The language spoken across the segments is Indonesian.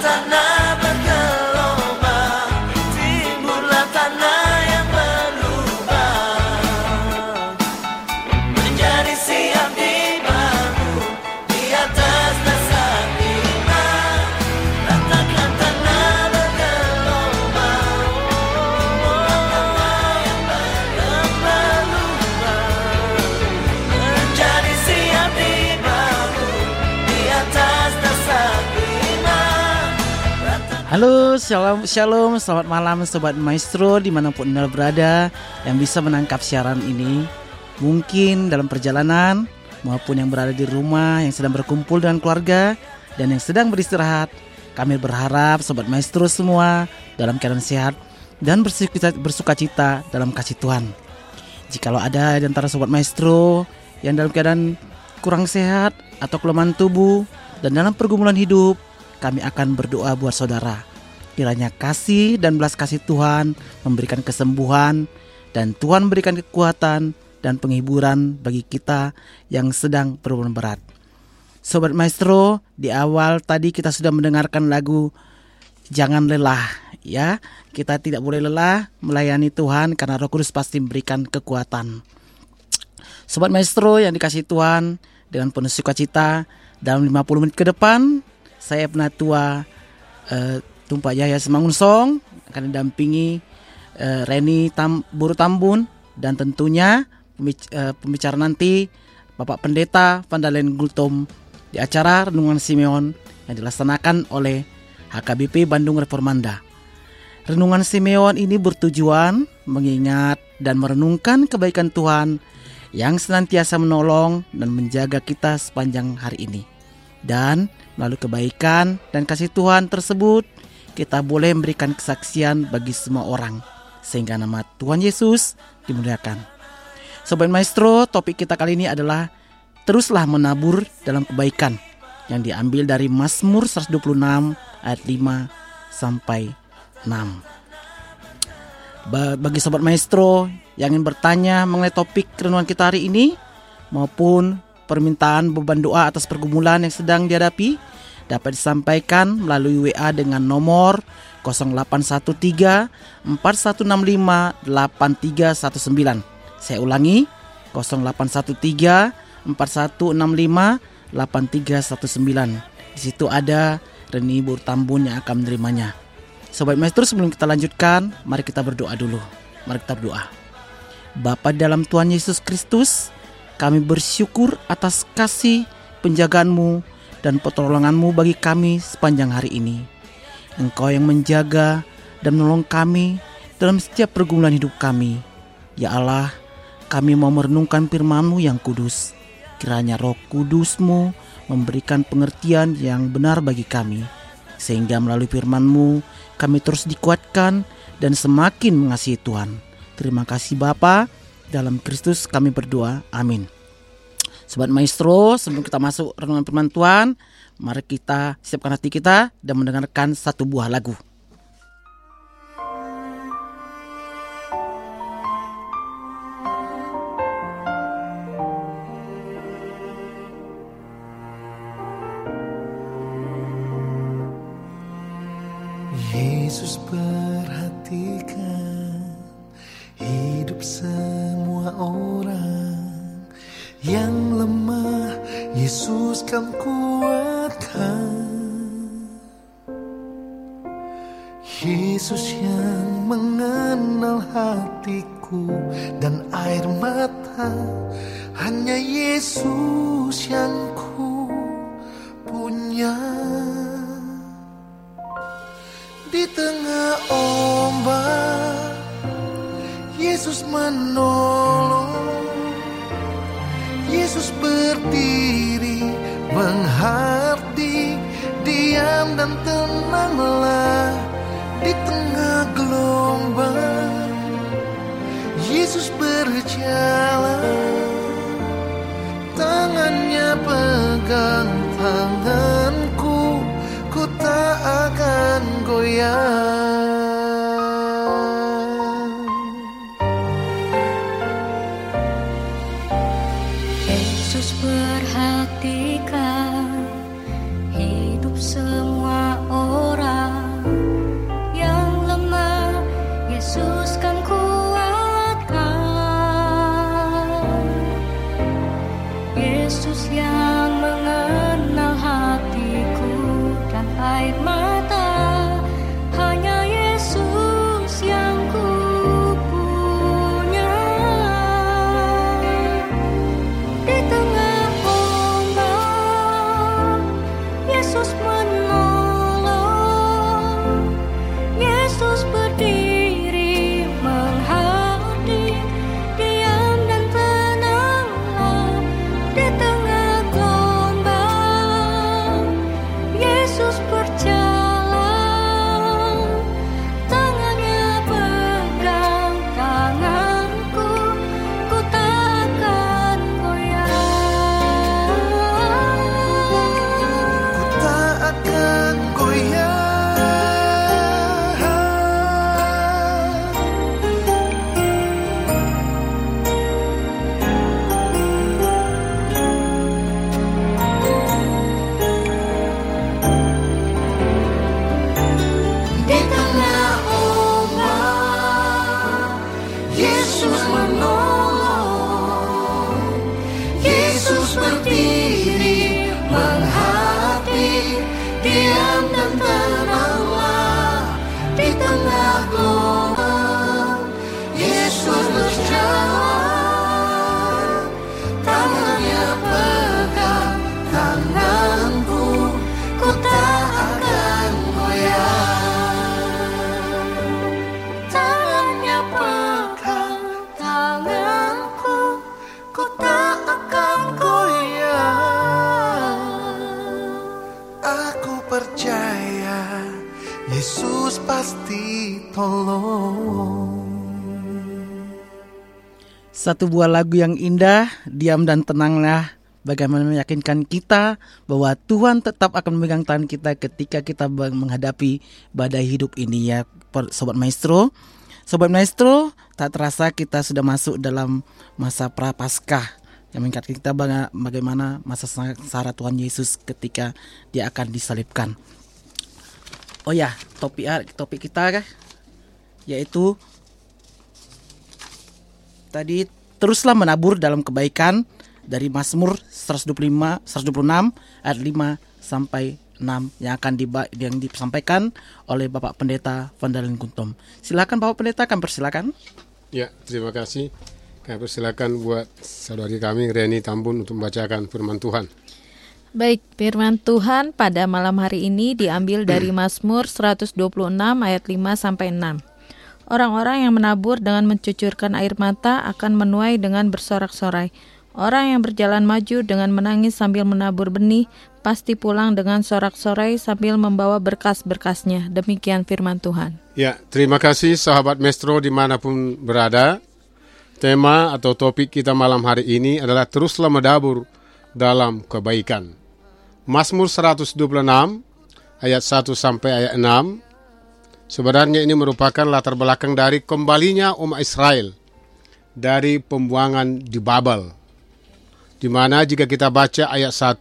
Santana. Halo, shalom, shalom, selamat malam Sobat Maestro di mana pun Anda berada yang bisa menangkap siaran ini. Mungkin dalam perjalanan maupun yang berada di rumah yang sedang berkumpul dengan keluarga dan yang sedang beristirahat Kami berharap Sobat Maestro semua dalam keadaan sehat dan bersuka- cita dalam kasih Tuhan. Jikalau ada di antara Sobat Maestro yang dalam keadaan kurang sehat atau kelemahan tubuh dan dalam pergumulan hidup kami akan berdoa buat saudara. Kiranya kasih dan belas kasih Tuhan memberikan kesembuhan dan Tuhan memberikan kekuatan dan penghiburan bagi kita yang sedang berbeban berat. Sobat Maestro, di awal tadi kita sudah mendengarkan lagu Jangan lelah ya. Kita tidak boleh lelah melayani Tuhan karena Roh Kudus pasti memberikan kekuatan. Sobat Maestro yang dikasih Tuhan dengan penuh sukacita dalam 50 menit ke depan saya penatua eh, Tumpak Yahya Semangun Song akan didampingi eh, Reni Tam, Buru Tambun dan tentunya pembic- eh, pembicara nanti Bapak Pendeta Vandalen Gultom di acara Renungan Simeon yang dilaksanakan oleh HKBP Bandung Reformanda. Renungan Simeon ini bertujuan mengingat dan merenungkan kebaikan Tuhan yang senantiasa menolong dan menjaga kita sepanjang hari ini. Dan melalui kebaikan dan kasih Tuhan tersebut, kita boleh memberikan kesaksian bagi semua orang sehingga nama Tuhan Yesus dimuliakan. Sobat Maestro, topik kita kali ini adalah teruslah menabur dalam kebaikan yang diambil dari Mazmur 126 ayat 5 sampai 6. Ba- Bagi sobat maestro yang ingin bertanya mengenai topik renungan kita hari ini maupun permintaan beban doa atas pergumulan yang sedang dihadapi dapat disampaikan melalui WA dengan nomor 0813 4165 8319. Saya ulangi 0813 4165 8319. Di situ ada Reni Burtambun yang akan menerimanya. Sobat Maestro sebelum kita lanjutkan, mari kita berdoa dulu. Mari kita berdoa. Bapa dalam Tuhan Yesus Kristus, kami bersyukur atas kasih penjagaanmu dan pertolonganmu bagi kami sepanjang hari ini. Engkau yang menjaga dan menolong kami dalam setiap pergumulan hidup kami. Ya Allah, kami mau merenungkan firman-Mu yang kudus. Kiranya roh kudus-Mu memberikan pengertian yang benar bagi kami. Sehingga melalui firman-Mu kami terus dikuatkan dan semakin mengasihi Tuhan. Terima kasih Bapa. Dalam Kristus kami berdoa. Amin. Sobat Maestro, sebelum kita masuk renungan firman Tuhan, mari kita siapkan hati kita dan mendengarkan satu buah lagu. Yesus perhatikan Yesus kan kuatkan. Yesus yang mengenal hatiku dan air mata hanya Yesus yang ku punya. Di tengah ombak Yesus menolong Yesus berdiri dan tenanglah Di tengah gelombang. Yesus berjalan Tangannya pegang Satu buah lagu yang indah, diam dan tenanglah. Bagaimana meyakinkan kita bahwa Tuhan tetap akan memegang tangan kita ketika kita menghadapi badai hidup ini ya, Sobat Maestro. Sobat Maestro, tak terasa kita sudah masuk dalam masa prapaskah yang mengingatkan kita baga- bagaimana masa sengsara Tuhan Yesus ketika dia akan disalibkan. Oh ya, topik topik kita yaitu tadi teruslah menabur dalam kebaikan dari Mazmur 125 126 ayat 5 sampai 6 yang akan diba- yang disampaikan oleh Bapak Pendeta Vandalen Kuntum. Silakan Bapak Pendeta kami persilakan. Ya, terima kasih. Kami persilakan buat saudari kami Reni Tambun untuk membacakan firman Tuhan. Baik, firman Tuhan pada malam hari ini diambil dari Mazmur 126 ayat 5 sampai 6. Orang-orang yang menabur dengan mencucurkan air mata akan menuai dengan bersorak-sorai. Orang yang berjalan maju dengan menangis sambil menabur benih pasti pulang dengan sorak-sorai sambil membawa berkas-berkasnya. Demikian firman Tuhan. Ya, terima kasih sahabat Mestro di mana pun berada. Tema atau topik kita malam hari ini adalah teruslah menabur dalam kebaikan. Mazmur 126 ayat 1 sampai ayat 6 sebenarnya ini merupakan latar belakang dari kembalinya umat Israel dari pembuangan di Babel. Di mana jika kita baca ayat 1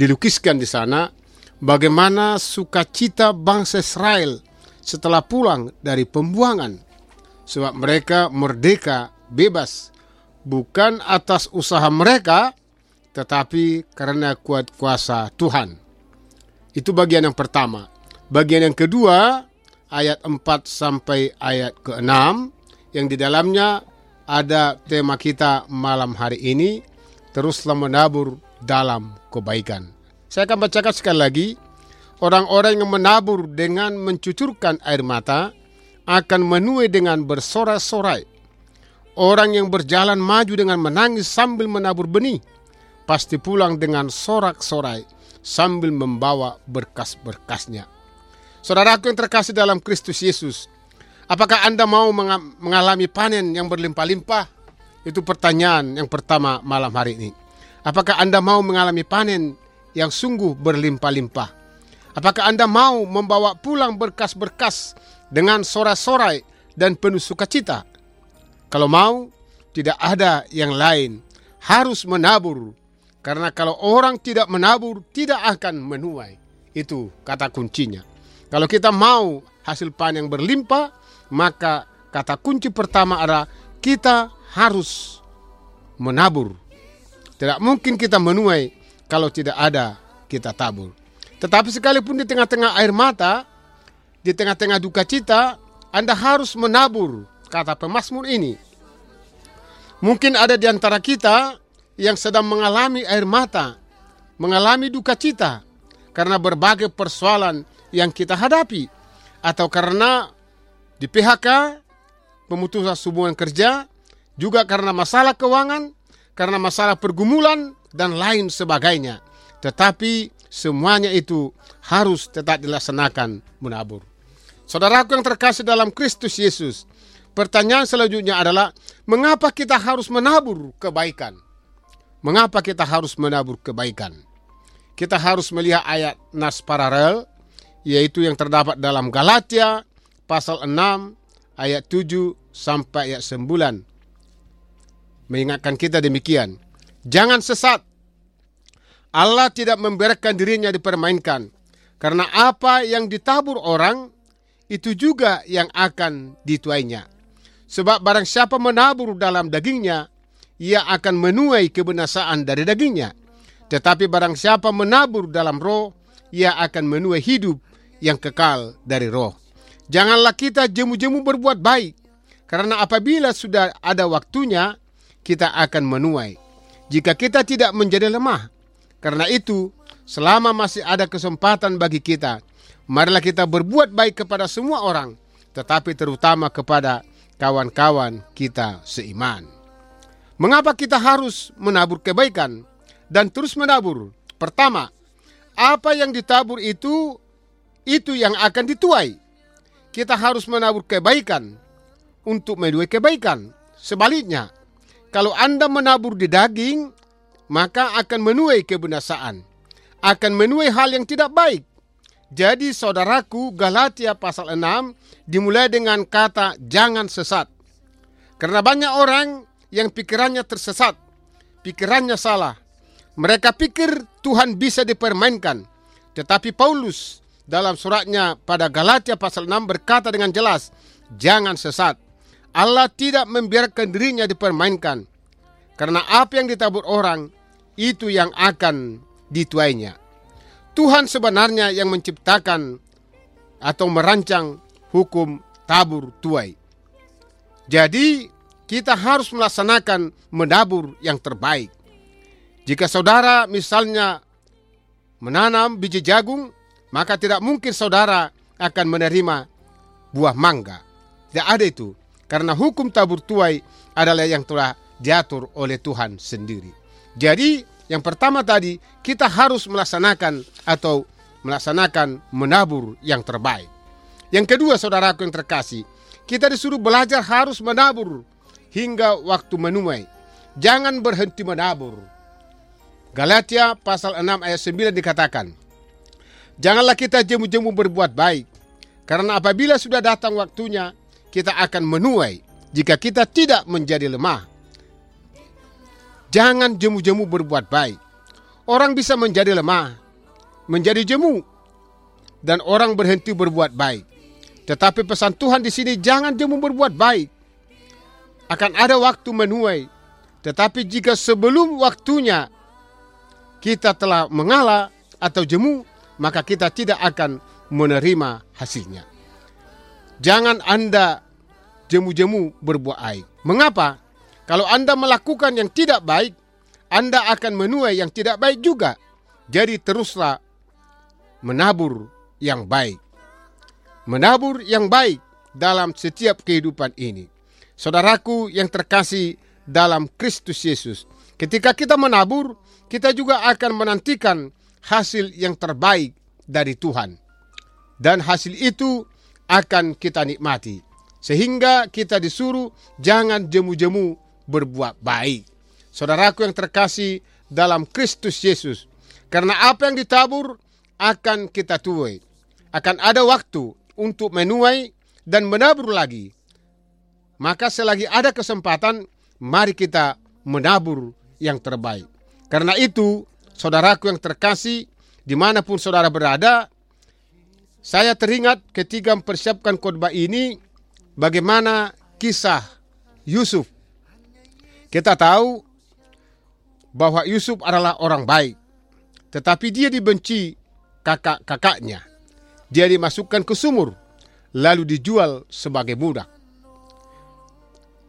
dilukiskan di sana bagaimana sukacita bangsa Israel setelah pulang dari pembuangan sebab mereka merdeka bebas bukan atas usaha mereka tetapi karena kuat kuasa Tuhan. Itu bagian yang pertama. Bagian yang kedua ayat 4 sampai ayat ke-6 yang di dalamnya ada tema kita malam hari ini teruslah menabur dalam kebaikan. Saya akan bacakan sekali lagi. Orang-orang yang menabur dengan mencucurkan air mata akan menuai dengan bersorai-sorai. Orang yang berjalan maju dengan menangis sambil menabur benih pasti pulang dengan sorak-sorai sambil membawa berkas-berkasnya. Saudaraku yang terkasih dalam Kristus Yesus, apakah Anda mau menga- mengalami panen yang berlimpah-limpah? Itu pertanyaan yang pertama malam hari ini. Apakah Anda mau mengalami panen yang sungguh berlimpah-limpah? Apakah Anda mau membawa pulang berkas-berkas dengan sorai-sorai dan penuh sukacita? Kalau mau, tidak ada yang lain. Harus menabur. Karena kalau orang tidak menabur, tidak akan menuai. Itu kata kuncinya. Kalau kita mau hasil panen yang berlimpah, maka kata kunci pertama adalah kita harus menabur. Tidak mungkin kita menuai kalau tidak ada kita tabur. Tetapi sekalipun di tengah-tengah air mata, di tengah-tengah duka cita, Anda harus menabur, kata pemazmur ini. Mungkin ada di antara kita yang sedang mengalami air mata, mengalami duka cita karena berbagai persoalan yang kita hadapi atau karena di PHK, pemutusan hubungan kerja, juga karena masalah keuangan, karena masalah pergumulan dan lain sebagainya. Tetapi semuanya itu harus tetap dilaksanakan menabur. Saudaraku yang terkasih dalam Kristus Yesus, pertanyaan selanjutnya adalah mengapa kita harus menabur kebaikan? Mengapa kita harus menabur kebaikan? Kita harus melihat ayat nas paralel yaitu yang terdapat dalam Galatia pasal 6 ayat 7 sampai ayat 9. Mengingatkan kita demikian. Jangan sesat. Allah tidak membiarkan dirinya dipermainkan. Karena apa yang ditabur orang, itu juga yang akan dituainya. Sebab barang siapa menabur dalam dagingnya, ia akan menuai kebinasaan dari dagingnya. Tetapi barang siapa menabur dalam roh, ia akan menuai hidup yang kekal dari roh. Janganlah kita jemu-jemu berbuat baik, karena apabila sudah ada waktunya, kita akan menuai. Jika kita tidak menjadi lemah, karena itu, selama masih ada kesempatan bagi kita, marilah kita berbuat baik kepada semua orang, tetapi terutama kepada kawan-kawan kita seiman. Mengapa kita harus menabur kebaikan dan terus menabur? Pertama, apa yang ditabur itu itu yang akan dituai. Kita harus menabur kebaikan untuk menuai kebaikan. Sebaliknya, kalau Anda menabur di daging, maka akan menuai kebinasaan. Akan menuai hal yang tidak baik. Jadi saudaraku Galatia pasal 6 dimulai dengan kata jangan sesat. Karena banyak orang yang pikirannya tersesat. pikirannya salah. Mereka pikir Tuhan bisa dipermainkan. Tetapi Paulus dalam suratnya pada Galatia pasal 6 berkata dengan jelas, jangan sesat. Allah tidak membiarkan dirinya dipermainkan. Karena apa yang ditabur orang, itu yang akan dituainya. Tuhan sebenarnya yang menciptakan atau merancang hukum tabur tuai. Jadi, kita harus melaksanakan menabur yang terbaik. Jika saudara misalnya menanam biji jagung, maka tidak mungkin saudara akan menerima buah mangga. Tidak ada itu. Karena hukum tabur tuai adalah yang telah diatur oleh Tuhan sendiri. Jadi, yang pertama tadi, kita harus melaksanakan atau melaksanakan menabur yang terbaik. Yang kedua, saudaraku yang terkasih, kita disuruh belajar harus menabur hingga waktu menuai. Jangan berhenti menabur. Galatia pasal 6 ayat 9 dikatakan, Janganlah kita jemu-jemu berbuat baik, karena apabila sudah datang waktunya, kita akan menuai jika kita tidak menjadi lemah. Jangan jemu-jemu berbuat baik. Orang bisa menjadi lemah, menjadi jemu, dan orang berhenti berbuat baik. Tetapi pesan Tuhan di sini jangan jemu berbuat baik. Akan ada waktu menuai. Tetapi jika sebelum waktunya kita telah mengalah atau jemu, maka kita tidak akan menerima hasilnya. Jangan Anda jemu-jemu berbuat baik. Mengapa? Kalau Anda melakukan yang tidak baik, Anda akan menuai yang tidak baik juga. Jadi teruslah menabur yang baik. Menabur yang baik dalam setiap kehidupan ini. Saudaraku yang terkasih dalam Kristus Yesus. Ketika kita menabur, kita juga akan menantikan hasil yang terbaik dari Tuhan. Dan hasil itu akan kita nikmati. Sehingga kita disuruh jangan jemu-jemu berbuat baik. Saudaraku yang terkasih dalam Kristus Yesus. Karena apa yang ditabur akan kita tuai. Akan ada waktu untuk menuai dan menabur lagi. Maka selagi ada kesempatan, mari kita menabur yang terbaik. Karena itu, saudaraku yang terkasih, di mana pun saudara berada, saya teringat ketika mempersiapkan khotbah ini, bagaimana kisah Yusuf. Kita tahu bahwa Yusuf adalah orang baik, tetapi dia dibenci kakak-kakaknya. Dia dimasukkan ke sumur, lalu dijual sebagai budak.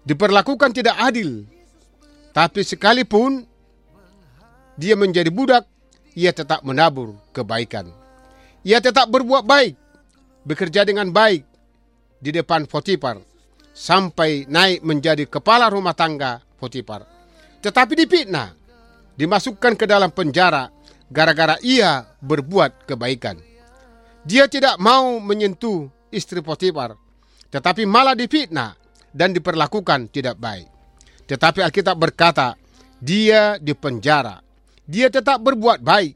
Diperlakukan tidak adil, tapi sekalipun dia menjadi budak, ia tetap menabur kebaikan. Ia tetap berbuat baik, bekerja dengan baik di depan Potifar, sampai naik menjadi kepala rumah tangga Potifar. Tetapi dipitnah, dimasukkan ke dalam penjara gara-gara ia berbuat kebaikan. Dia tidak mau menyentuh istri Potifar, tetapi malah dipitnah dan diperlakukan tidak baik. Tetapi Alkitab berkata, dia dipenjara. Dia tetap berbuat baik.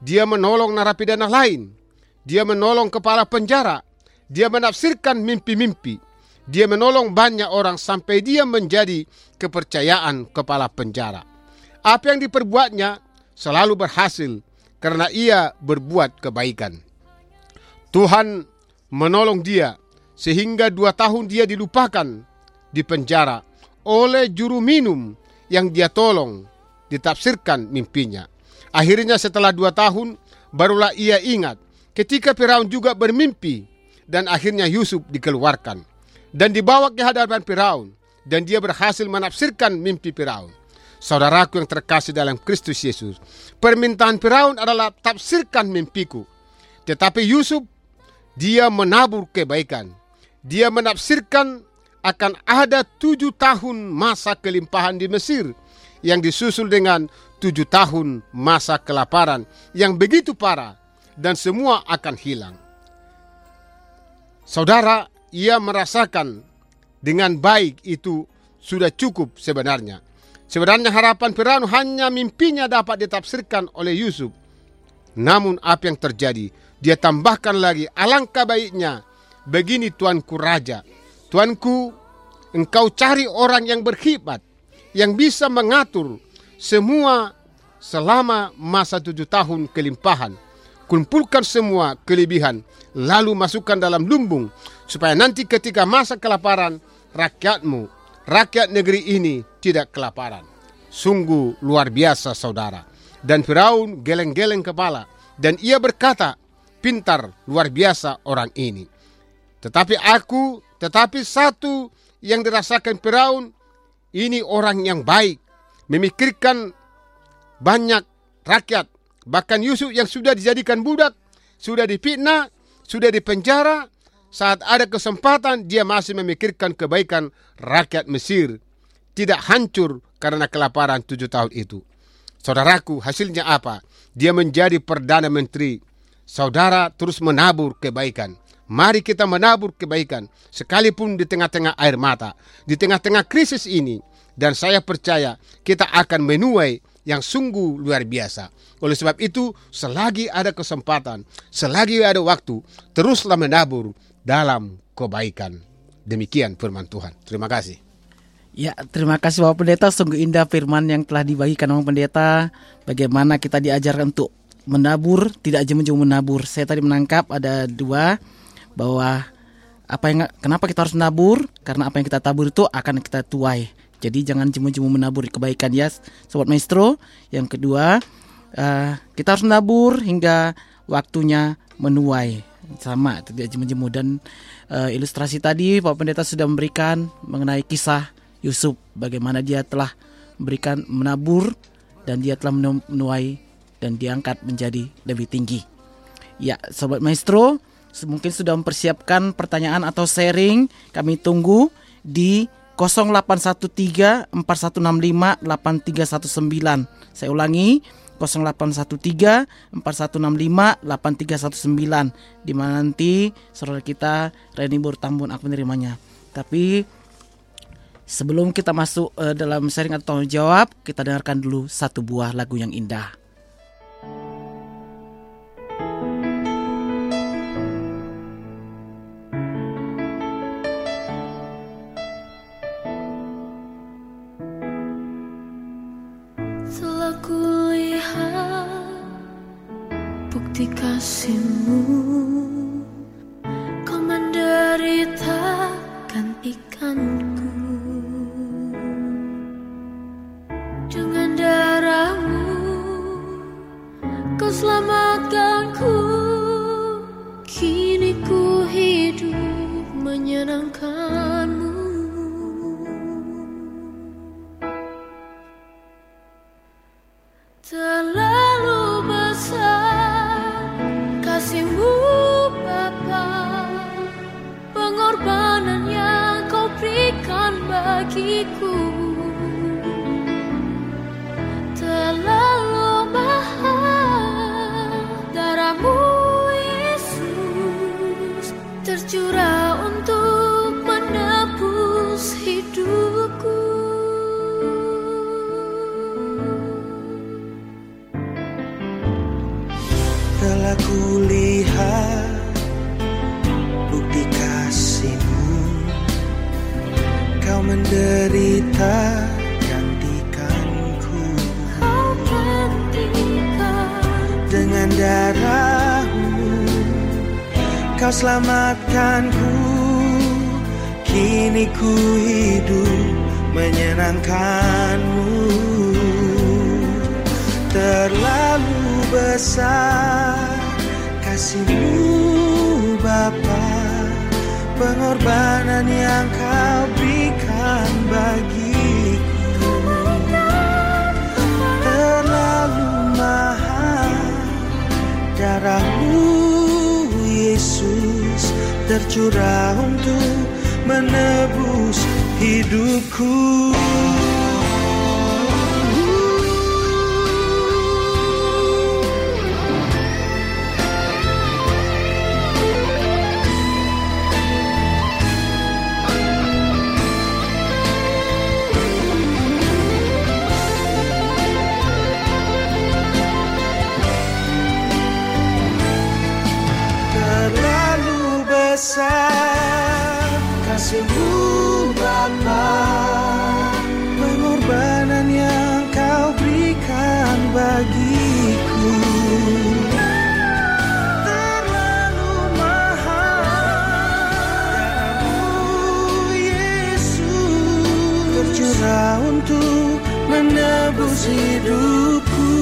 Dia menolong narapidana lain. Dia menolong kepala penjara. Dia menafsirkan mimpi-mimpi. Dia menolong banyak orang sampai dia menjadi kepercayaan kepala penjara. Apa yang diperbuatnya selalu berhasil karena ia berbuat kebaikan. Tuhan menolong dia sehingga dua tahun dia dilupakan di penjara oleh juru minum yang dia tolong ditafsirkan mimpinya. Akhirnya setelah dua tahun barulah ia ingat ketika Firaun juga bermimpi dan akhirnya Yusuf dikeluarkan dan dibawa ke hadapan Firaun dan dia berhasil menafsirkan mimpi Firaun. Saudaraku yang terkasih dalam Kristus Yesus, permintaan Firaun adalah tafsirkan mimpiku. Tetapi Yusuf dia menabur kebaikan. Dia menafsirkan akan ada tujuh tahun masa kelimpahan di Mesir yang disusul dengan tujuh tahun masa kelaparan yang begitu parah dan semua akan hilang. Saudara, ia merasakan dengan baik itu sudah cukup sebenarnya. Sebenarnya harapan Firaun hanya mimpinya dapat ditafsirkan oleh Yusuf. Namun apa yang terjadi? Dia tambahkan lagi, alangkah baiknya. Begini tuanku raja. Tuanku, engkau cari orang yang berkhidmat. Yang bisa mengatur semua selama masa tujuh tahun kelimpahan. Kumpulkan semua kelebihan, lalu masukkan dalam lumbung, supaya nanti ketika masa kelaparan, rakyatmu, rakyat negeri ini tidak kelaparan. Sungguh luar biasa saudara. Dan Firaun geleng-geleng kepala, dan ia berkata, pintar luar biasa orang ini. Tetapi aku, tetapi satu yang dirasakan Firaun, ini orang yang baik, memikirkan banyak rakyat. Bahkan Yusuf yang sudah dijadikan budak, sudah dipitnah, sudah dipenjara, saat ada kesempatan dia masih memikirkan kebaikan rakyat Mesir. Tidak hancur karena kelaparan tujuh tahun itu. Saudaraku, hasilnya apa? Dia menjadi Perdana Menteri. Saudara terus menabur kebaikan. Mari kita menabur kebaikan, sekalipun di tengah-tengah air mata, di tengah-tengah krisis ini. Dan saya percaya kita akan menuai yang sungguh luar biasa. Oleh sebab itu, selagi ada kesempatan, selagi ada waktu, teruslah menabur dalam kebaikan. Demikian firman Tuhan. Terima kasih. Ya, terima kasih Bapak Pendeta. Sungguh indah firman yang telah dibagikan Bapak Pendeta. Bagaimana kita diajarkan untuk menabur, tidak jemu-jemu menabur. Saya tadi menangkap ada dua bahwa apa yang kenapa kita harus menabur? Karena apa yang kita tabur itu akan kita tuai. Jadi jangan jemu-jemu menabur kebaikan ya, sobat maestro. Yang kedua, eh, kita harus menabur hingga waktunya menuai. Sama, tidak jemu-jemu dan eh, ilustrasi tadi Bapak Pendeta sudah memberikan mengenai kisah Yusuf bagaimana dia telah memberikan menabur dan dia telah menu- menuai dan diangkat menjadi lebih tinggi. Ya, sobat maestro, mungkin sudah mempersiapkan pertanyaan atau sharing. Kami tunggu di 0813 4165 8319. Saya ulangi 0813 4165 8319 di mana nanti saudara kita Reni Tambun akan menerimanya. Tapi sebelum kita masuk eh, dalam sharing atau jawab, kita dengarkan dulu satu buah lagu yang indah. Kasihmu Kini ku hidup menyenangkanmu. Terlalu besar kasihmu Bapa. Pengorbanan yang kau berikan bagiku. Terlalu mahal Darahmu Yesus tercurah untuk menebus hidupku hidupku.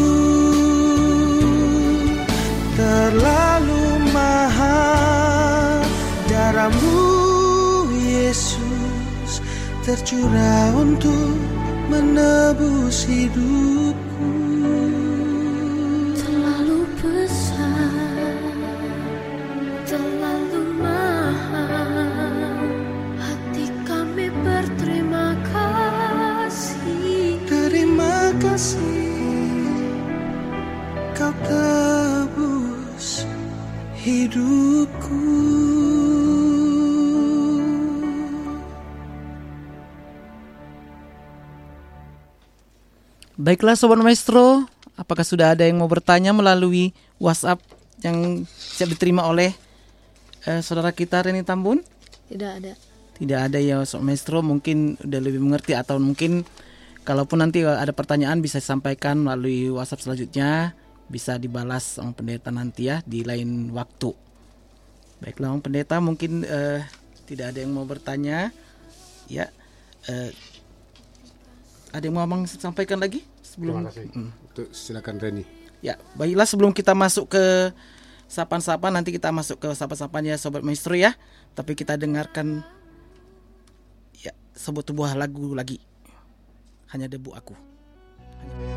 Terlalu mahal darahmu Yesus. Tercurah untuk menebus hidupku. Terlalu besar hidupku Baiklah Sobat Maestro, apakah sudah ada yang mau bertanya melalui WhatsApp yang siap diterima oleh eh, saudara kita Reni Tambun? Tidak ada. Tidak ada ya Sobat Maestro, mungkin udah lebih mengerti atau mungkin kalaupun nanti ada pertanyaan bisa disampaikan melalui WhatsApp selanjutnya, bisa dibalas sama pendeta nanti ya di lain waktu. Baiklah Om Pendeta, mungkin eh, tidak ada yang mau bertanya. Ya, eh, ada yang mau Abang sampaikan lagi sebelum Terima kasih. Untuk silakan Reni. Ya, baiklah sebelum kita masuk ke sapan-sapan nanti kita masuk ke sapan-sapannya sobat maestro ya. Tapi kita dengarkan ya sebuah buah lagu lagi. Hanya debu aku. Hanya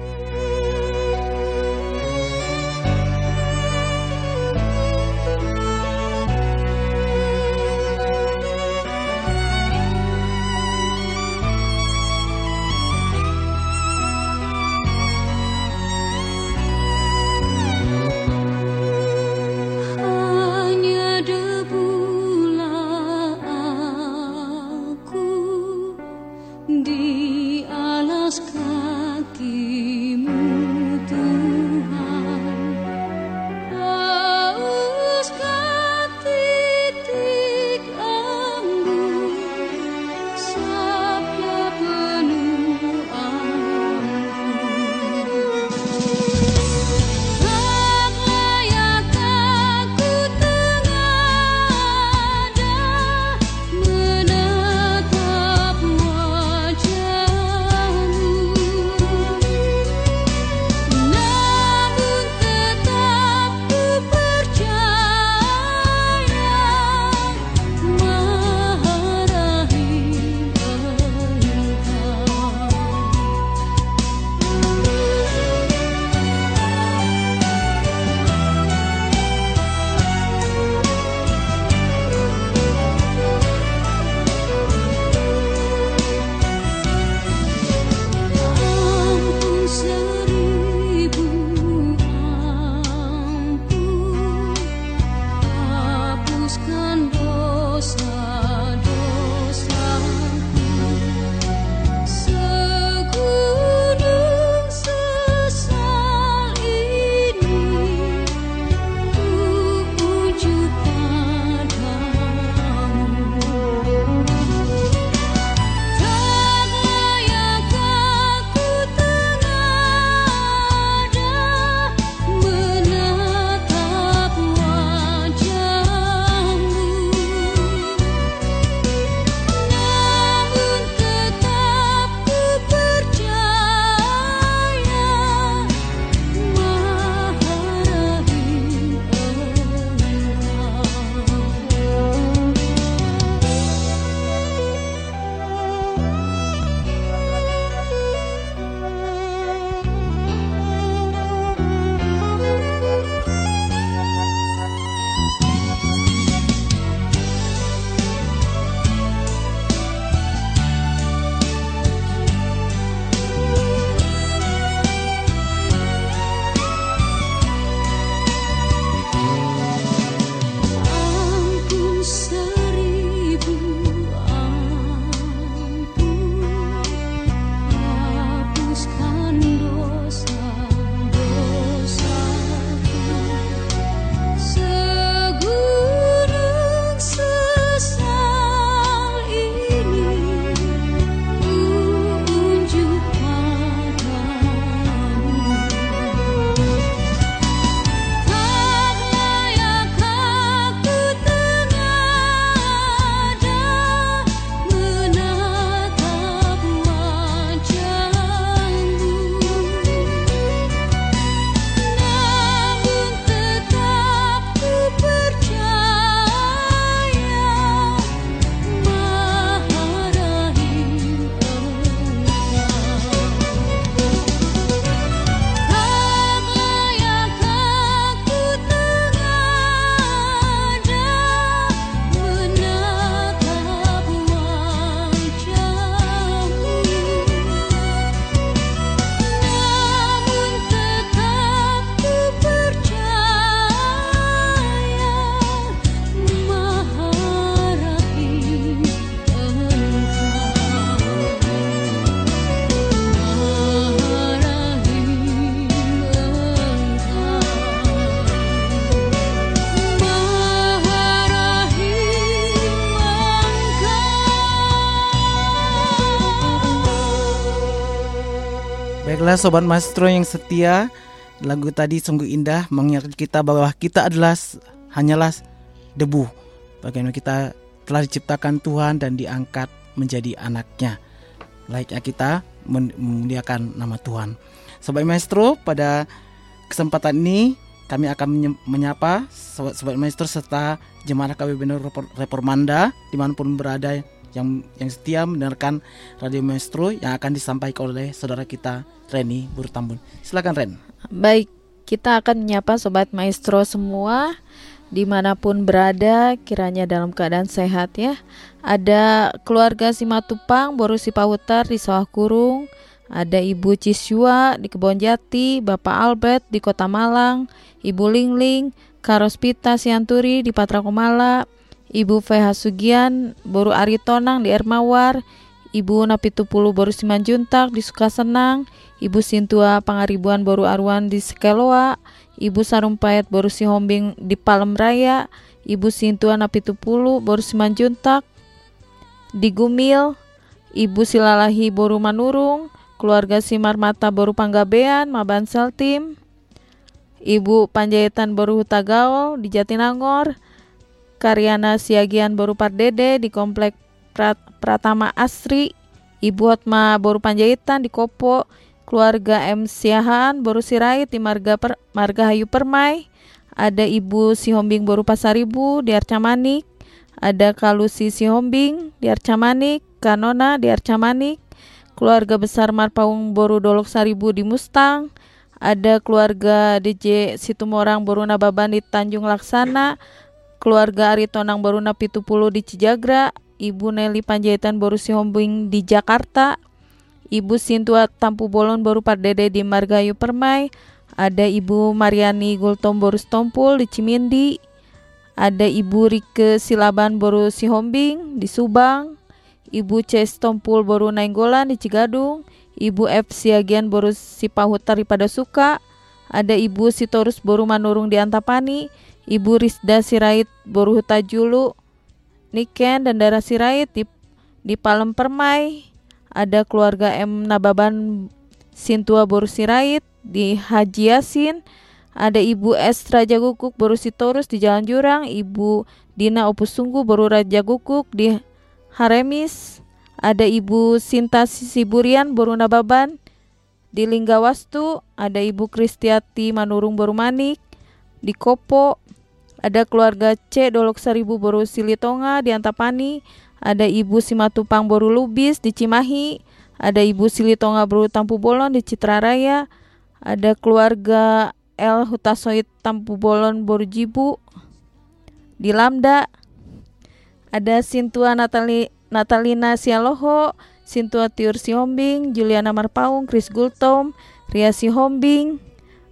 Sobat Maestro yang setia Lagu tadi sungguh indah mengingatkan kita bahwa kita adalah hanyalah debu. Bagaimana kita telah diciptakan Tuhan dan diangkat menjadi anaknya. Layaknya kita memuliakan nama Tuhan. Sobat Maestro pada kesempatan ini kami akan menyapa Sobat, Sobat Maestro serta Jemaat Repor- Reformanda di mana pun berada yang yang setia mendengarkan Radio Maestro yang akan disampaikan oleh saudara kita Reni Burtambun. Silakan Ren. Baik, kita akan menyapa Sobat Maestro semua di mana pun berada kiranya dalam keadaan sehat ya. Ada keluarga Simatupang, Boru Sipautar di Sawah Kurung, ada Ibu Cisua di Kebon Jati, Bapak Albert di Kota Malang, Ibu Lingling, Karospita Sianturi di Patra Komala, Ibu VH Sugian, Boru Aritonang di Ermawar, Ibu Napitupulu Boru Simanjuntak di Sukasenang, Ibu Sintua Pangaribuan Boru Arwan di Sekeloa, Ibu Sarumpayat Boru Sihombing di Palem Raya, Ibu Sintua Napitupulu Boru Simanjuntak di Gumil, Ibu Silalahi Boru Manurung, keluarga Simar Mata Boru Panggabean, Mabansel Tim, Ibu Panjaitan Boru Hutagaol di Jatinangor, Karyana Siagian Boru Pardede di Komplek Prat- Pratama Asri, Ibu Hotma Boru Panjaitan di Kopo, keluarga M. Siahaan Boru Sirait di Marga per, Marga Hayu Permai, ada Ibu Sihombing Boru Pasaribu di Arcamanik, ada Kalusi Sihombing di Arcamanik, Kanona di Arcamanik, keluarga besar Marpaung Boru Dolok Saribu di Mustang, ada keluarga DJ Situmorang Boru Nababan di Tanjung Laksana, keluarga Aritonang Boru Napitupulu di Cijagra, Ibu Nelly Panjaitan Boru Sihombing di Jakarta, Ibu Sintua Tampu Bolon Boru Pardede di Margayu Permai, ada Ibu Mariani Gultom Boru Stompul di Cimindi, ada Ibu Rike Silaban Boru Sihombing di Subang, Ibu C. Stompul Boru Nainggolan di Cigadung, Ibu F. Siagian Boru Sipahutari pada Suka, ada Ibu Sitorus Boru Manurung di Antapani, Ibu Risda Sirait Boru Hutajulu, Niken dan Dara Sirait di, di Palem Permai, ada keluarga M. Nababan Sintua Boru Sirait di Haji Yasin, ada Ibu S. Raja Gukuk Boru Sitorus di Jalan Jurang, Ibu Dina Opus Sungguh Boru Raja Gukuk di Haremis, ada Ibu Sinta Siburian Boru Nababan di Linggawastu, ada Ibu Kristiati Manurung Boru Manik di Kopo, ada keluarga C Dolok Seribu Boru Silitonga di Antapani, ada Ibu Simatupang Boru Lubis di Cimahi, ada Ibu Silitonga Boru Tampu Bolon di Citra Raya, ada keluarga L Hutasoit Tampu Bolon Boru Jibu di Lamda, ada Sintua Natali, Natalina Sialoho, Sintua Tiur Sihombing, Juliana Marpaung, Chris Gultom, Ria Sihombing,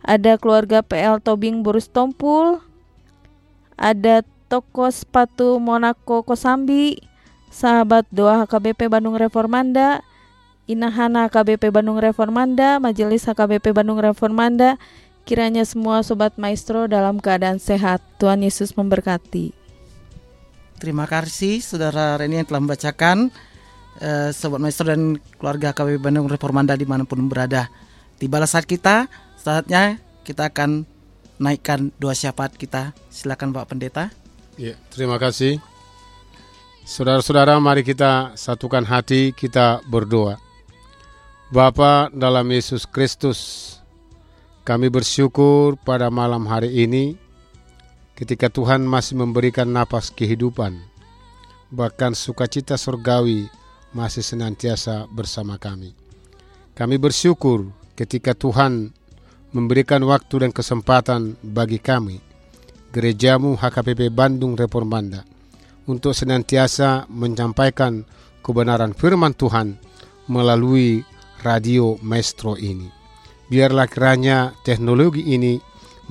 ada keluarga PL Tobing Borus Tompul, ada toko sepatu Monaco Kosambi, sahabat doa HKBP Bandung Reformanda, Inahana HKBP Bandung Reformanda, Majelis HKBP Bandung Reformanda, kiranya semua sobat maestro dalam keadaan sehat. Tuhan Yesus memberkati. Terima kasih saudara Reni yang telah membacakan eh, Sobat Maestro dan keluarga KBB Bandung Reformanda di mana pun berada. Tibalah saat kita, saatnya kita akan naikkan doa syafaat kita. Silakan Pak Pendeta. Ya, terima kasih. Saudara-saudara, mari kita satukan hati, kita berdoa. Bapa dalam Yesus Kristus, kami bersyukur pada malam hari ini ketika Tuhan masih memberikan napas kehidupan, bahkan sukacita surgawi masih senantiasa bersama kami. Kami bersyukur ketika Tuhan memberikan waktu dan kesempatan bagi kami, gerejamu HKPP Bandung Reformanda, untuk senantiasa menyampaikan kebenaran firman Tuhan melalui radio Maestro ini. Biarlah kiranya teknologi ini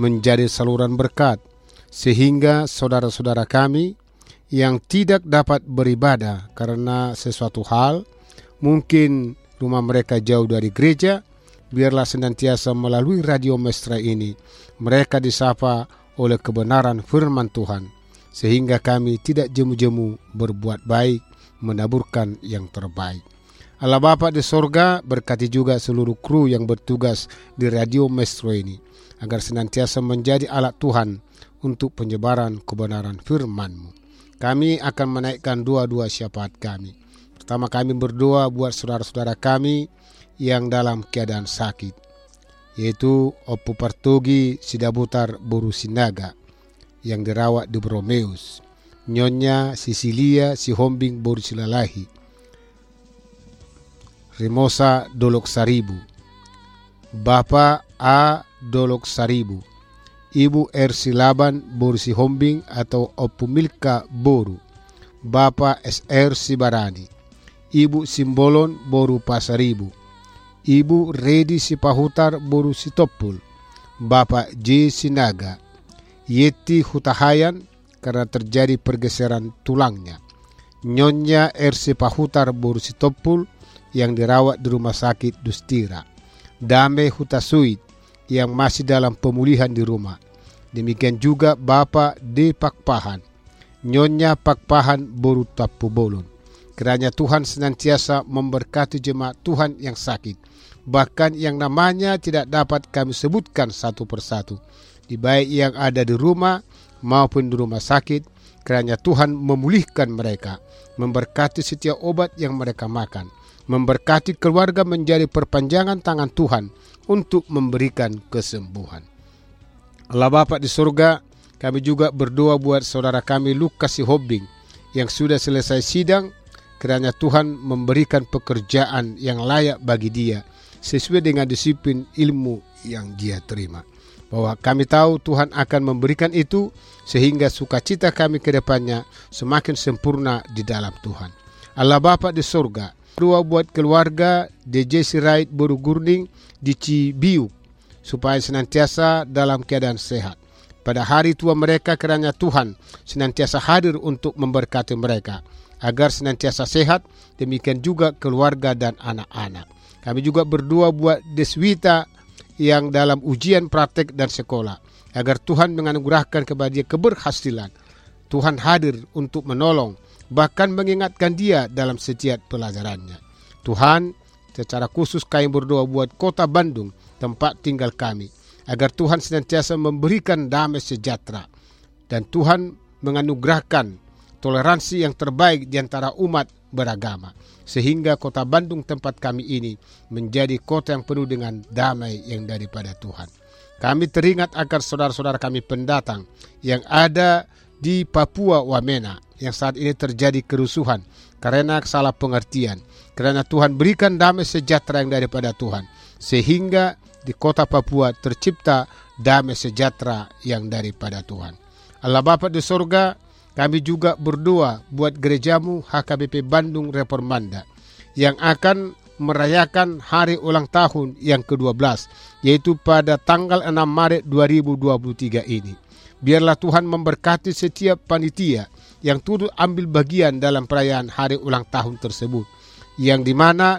menjadi saluran berkat, sehingga saudara-saudara kami yang tidak dapat beribadah karena sesuatu hal, mungkin rumah mereka jauh dari gereja, biarlah senantiasa melalui radio Mestra ini mereka disapa oleh kebenaran firman Tuhan, sehingga kami tidak jemu-jemu berbuat baik, menaburkan yang terbaik. Allah Bapa di sorga berkati juga seluruh kru yang bertugas di Radio Maestro ini agar senantiasa menjadi alat Tuhan untuk penyebaran kebenaran firman-Mu. Kami akan menaikkan dua-dua syafaat kami. Pertama kami berdoa buat saudara-saudara kami yang dalam keadaan sakit, yaitu Opu Partogi Sidabutar Boru Sinaga yang dirawat di Bromeus, Nyonya Sisilia Sihombing Boru Silalahi, Rimosa Dolok Saribu, Bapak A Dolok Saribu, Ibu Ersi Laban Boru Sihombing atau Opu Milka Boru, Bapak SR Sibarani, Ibu Simbolon Boru Pasaribu, Ibu Redi Sipahutar Boru Sitopul, Bapak J Sinaga, Yeti Hutahayan karena terjadi pergeseran tulangnya, Nyonya R Sipahutar Boru Sitopul yang dirawat di rumah sakit Dustira, Dame Hutasuit yang masih dalam pemulihan di rumah. Demikian juga Bapak D. Pakpahan, Nyonya Pakpahan Boru Tapu Bolon. Kiranya Tuhan senantiasa memberkati jemaat Tuhan yang sakit, bahkan yang namanya tidak dapat kami sebutkan satu persatu. Di baik yang ada di rumah maupun di rumah sakit, kiranya Tuhan memulihkan mereka, memberkati setiap obat yang mereka makan, memberkati keluarga menjadi perpanjangan tangan Tuhan untuk memberikan kesembuhan. Allah Bapa di surga, kami juga berdoa buat saudara kami Lukas Hobbing yang sudah selesai sidang, kiranya Tuhan memberikan pekerjaan yang layak bagi dia sesuai dengan disiplin ilmu yang dia terima. Bahwa kami tahu Tuhan akan memberikan itu sehingga sukacita kami ke depannya semakin sempurna di dalam Tuhan. Allah Bapa di surga, doa buat keluarga DJ Sirait Boru Gurning di Cibiuk supaya senantiasa dalam keadaan sehat. Pada hari tua mereka kiranya Tuhan senantiasa hadir untuk memberkati mereka agar senantiasa sehat, demikian juga keluarga dan anak-anak. Kami juga berdoa buat Deswita yang dalam ujian praktek dan sekolah agar Tuhan menganugerahkan kepada dia keberhasilan. Tuhan hadir untuk menolong bahkan mengingatkan dia dalam setiap pelajarannya. Tuhan, secara khusus kami berdoa buat kota Bandung tempat tinggal kami, agar Tuhan senantiasa memberikan damai sejahtera dan Tuhan menganugerahkan toleransi yang terbaik di antara umat beragama, sehingga kota Bandung tempat kami ini menjadi kota yang penuh dengan damai yang daripada Tuhan. Kami teringat akan saudara-saudara kami pendatang yang ada di Papua Wamena yang saat ini terjadi kerusuhan karena salah pengertian. Karena Tuhan berikan damai sejahtera yang daripada Tuhan. Sehingga di kota Papua tercipta damai sejahtera yang daripada Tuhan. Allah Bapa di sorga, kami juga berdoa buat gerejamu HKBP Bandung Reformanda yang akan merayakan hari ulang tahun yang ke-12 yaitu pada tanggal 6 Maret 2023 ini. Biarlah Tuhan memberkati setiap panitia yang turut ambil bagian dalam perayaan hari ulang tahun tersebut yang di mana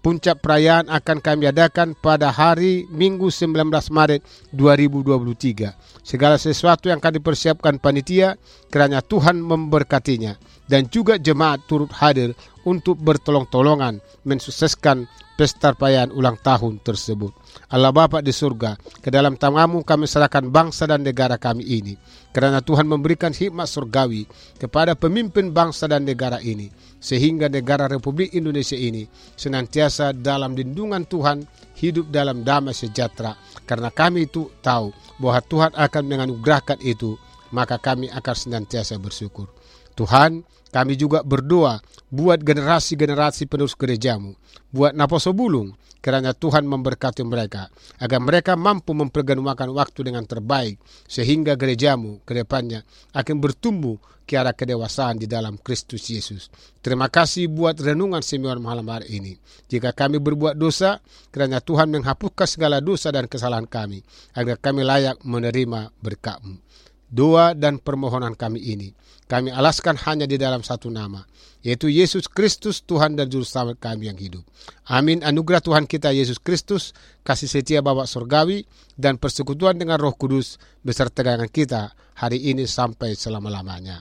puncak perayaan akan kami adakan pada hari Minggu 19 Maret 2023. Segala sesuatu yang akan dipersiapkan panitia kiranya Tuhan memberkatinya dan juga jemaat turut hadir untuk bertolong-tolongan mensukseskan pesta perayaan ulang tahun tersebut. Allah Bapa di surga, ke dalam tanganmu kami serahkan bangsa dan negara kami ini. Karena Tuhan memberikan hikmat surgawi kepada pemimpin bangsa dan negara ini. Sehingga negara Republik Indonesia ini senantiasa dalam lindungan Tuhan, hidup dalam damai sejahtera. Karena kami itu tahu bahwa Tuhan akan menganugerahkan itu, maka kami akan senantiasa bersyukur. Tuhan, kami juga berdoa buat generasi-generasi penerus gerejamu, buat Naposo Bulung, kiranya Tuhan memberkati mereka, agar mereka mampu mempergunakan waktu dengan terbaik, sehingga gerejamu ke depannya akan bertumbuh ke arah kedewasaan di dalam Kristus Yesus. Terima kasih buat renungan Simeon malam hari ini. Jika kami berbuat dosa, kiranya Tuhan menghapuskan segala dosa dan kesalahan kami, agar kami layak menerima berkatmu. Doa dan permohonan kami ini kami alaskan hanya di dalam satu nama, yaitu Yesus Kristus Tuhan dan Juru Selamat kami yang hidup. Amin. Anugerah Tuhan kita Yesus Kristus, kasih setia Bapak Surgawi, dan persekutuan dengan Roh Kudus beserta dengan kita hari ini sampai selama-lamanya.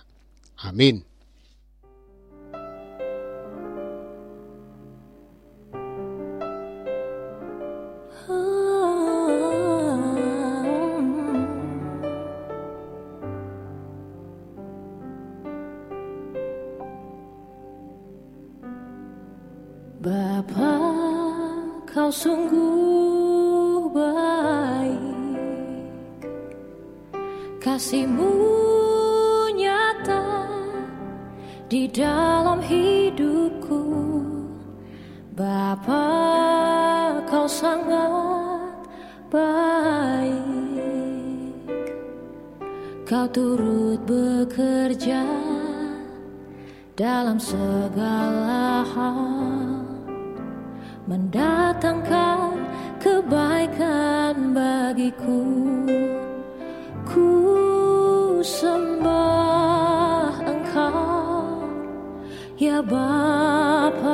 Amin. Sungguh baik. Kasihmu nyata di dalam hidupku. Bapa, kau sangat baik. Kau turut bekerja dalam segala hal mendatangkan kebaikan bagiku. Ku sembah engkau ya Bapakku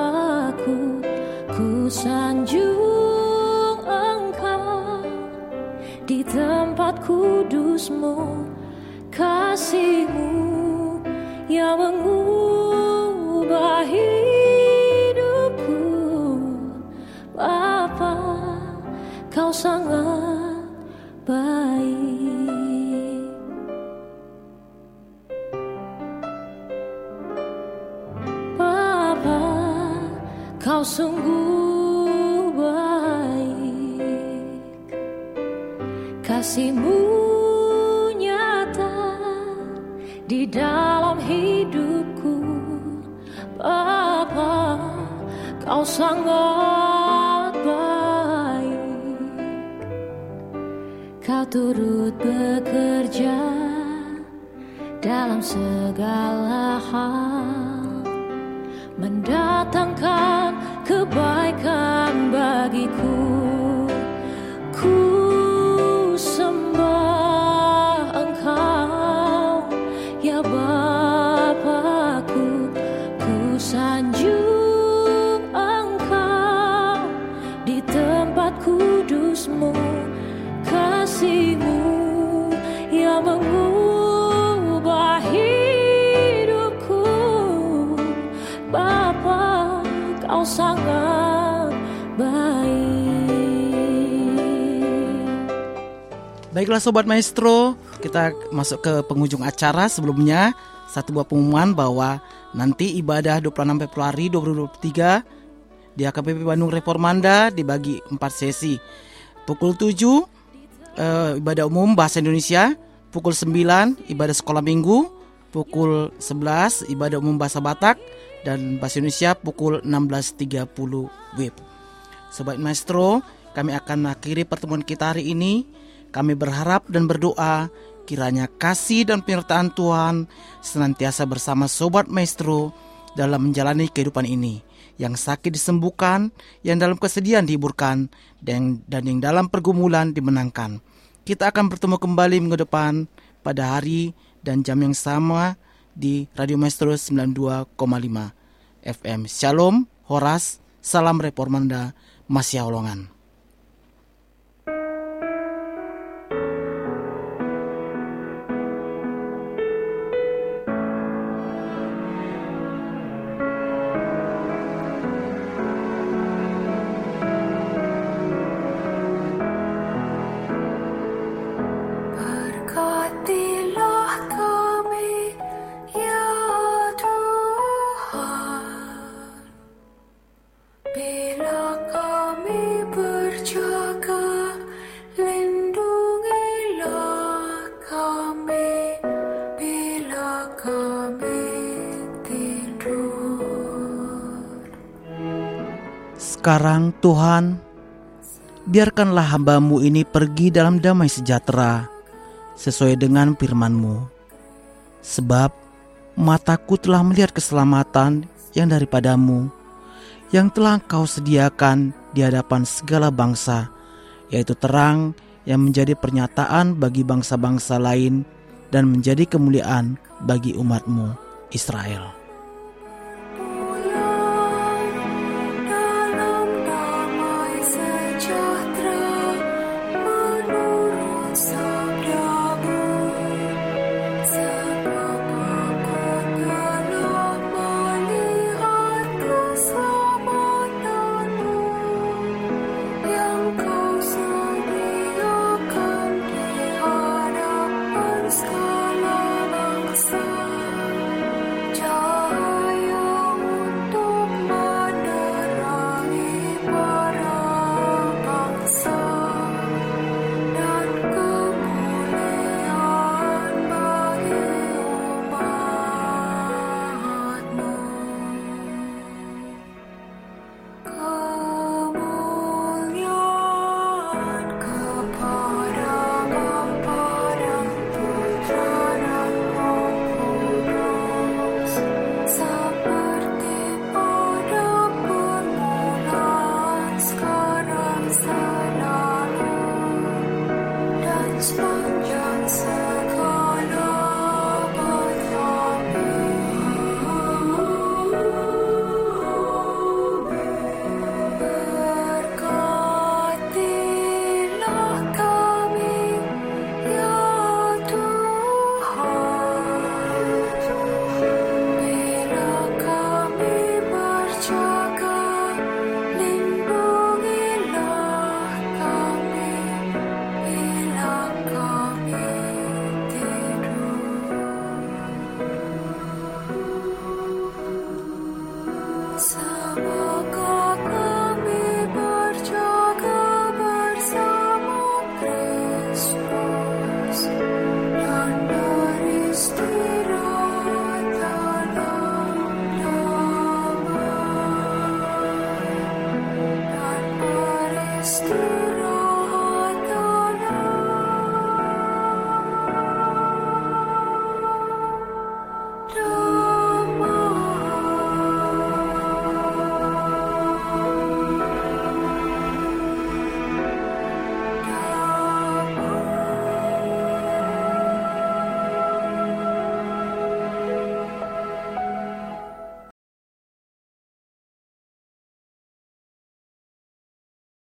ku sanjung engkau di tempat kudusmu kasihmu yang mengubah Baiklah Sobat Maestro, kita masuk ke penghujung acara sebelumnya satu buah pengumuman bahwa nanti ibadah 26 Februari 2023 di AKBP Bandung Reformanda dibagi 4 sesi. Pukul 7 eh, ibadah umum bahasa Indonesia, pukul 9 ibadah sekolah minggu, pukul 11 ibadah umum bahasa Batak dan bahasa Indonesia pukul 16.30 WIB. Sobat Maestro, kami akan mengakhiri pertemuan kita hari ini. Kami berharap dan berdoa kiranya kasih dan penyertaan Tuhan senantiasa bersama Sobat Maestro dalam menjalani kehidupan ini. Yang sakit disembuhkan, yang dalam kesedihan dihiburkan, dan, dan yang dalam pergumulan dimenangkan. Kita akan bertemu kembali minggu depan pada hari dan jam yang sama di Radio Maestro 92,5 FM. Shalom, Horas, salam Reformanda, Masya Olongan. Sekarang Tuhan, biarkanlah hambamu ini pergi dalam damai sejahtera sesuai dengan firman-Mu. Sebab mataku telah melihat keselamatan yang daripadamu, yang telah Engkau sediakan di hadapan segala bangsa, yaitu terang yang menjadi pernyataan bagi bangsa-bangsa lain dan menjadi kemuliaan bagi umatmu Israel.